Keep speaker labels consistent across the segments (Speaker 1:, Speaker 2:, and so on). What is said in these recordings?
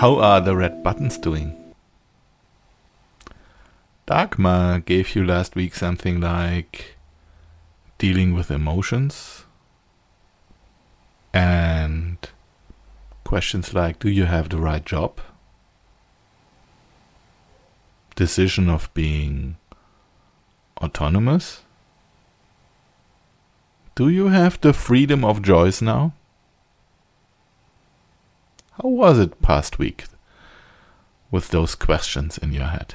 Speaker 1: How are the red buttons doing? Dagmar gave you last week something like dealing with emotions and questions like do you have the right job? Decision of being autonomous? Do you have the freedom of choice now? How was it past week with those questions in your head?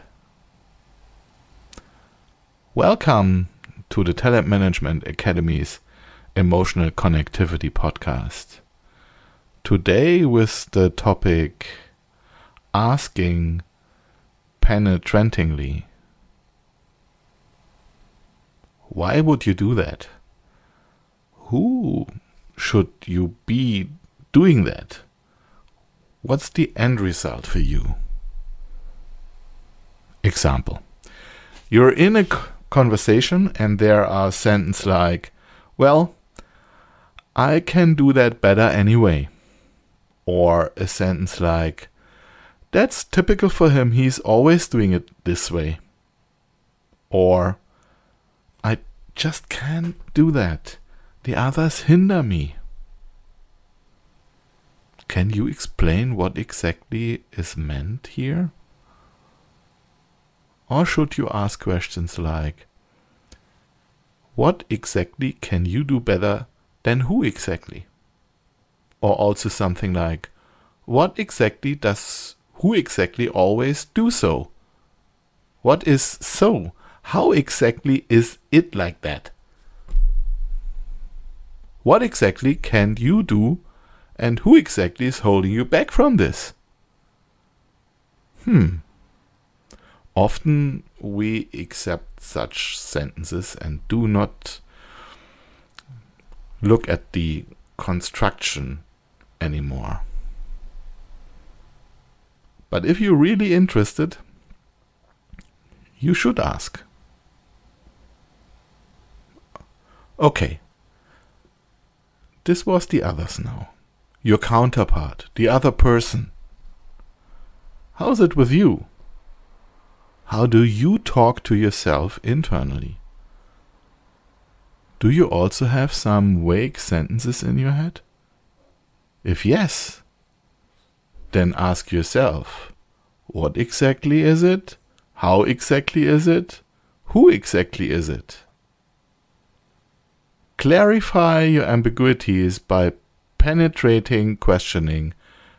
Speaker 1: Welcome to the Talent Management Academy's Emotional Connectivity Podcast. Today, with the topic asking penetratingly. Why would you do that? Who should you be doing that? What's the end result for you? Example. You're in a conversation and there are sentences like, well, I can do that better anyway. Or a sentence like, that's typical for him, he's always doing it this way. Or, I just can't do that. The others hinder me. Can you explain what exactly is meant here? Or should you ask questions like, What exactly can you do better than who exactly? Or also something like, What exactly does who exactly always do so? What is so? How exactly is it like that? What exactly can you do and who exactly is holding you back from this? Hmm. Often we accept such sentences and do not look at the construction anymore. But if you're really interested, you should ask. Okay. This was the others now your counterpart, the other person. How's it with you? How do you talk to yourself internally? Do you also have some vague sentences in your head? If yes, then ask yourself what exactly is it? How exactly is it? Who exactly is it? Clarify your ambiguities by penetrating questioning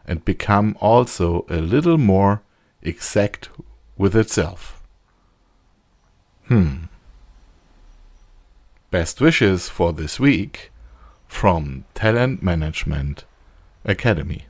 Speaker 1: and become also a little more exact with itself. Hmm. Best wishes for this week from Talent Management Academy.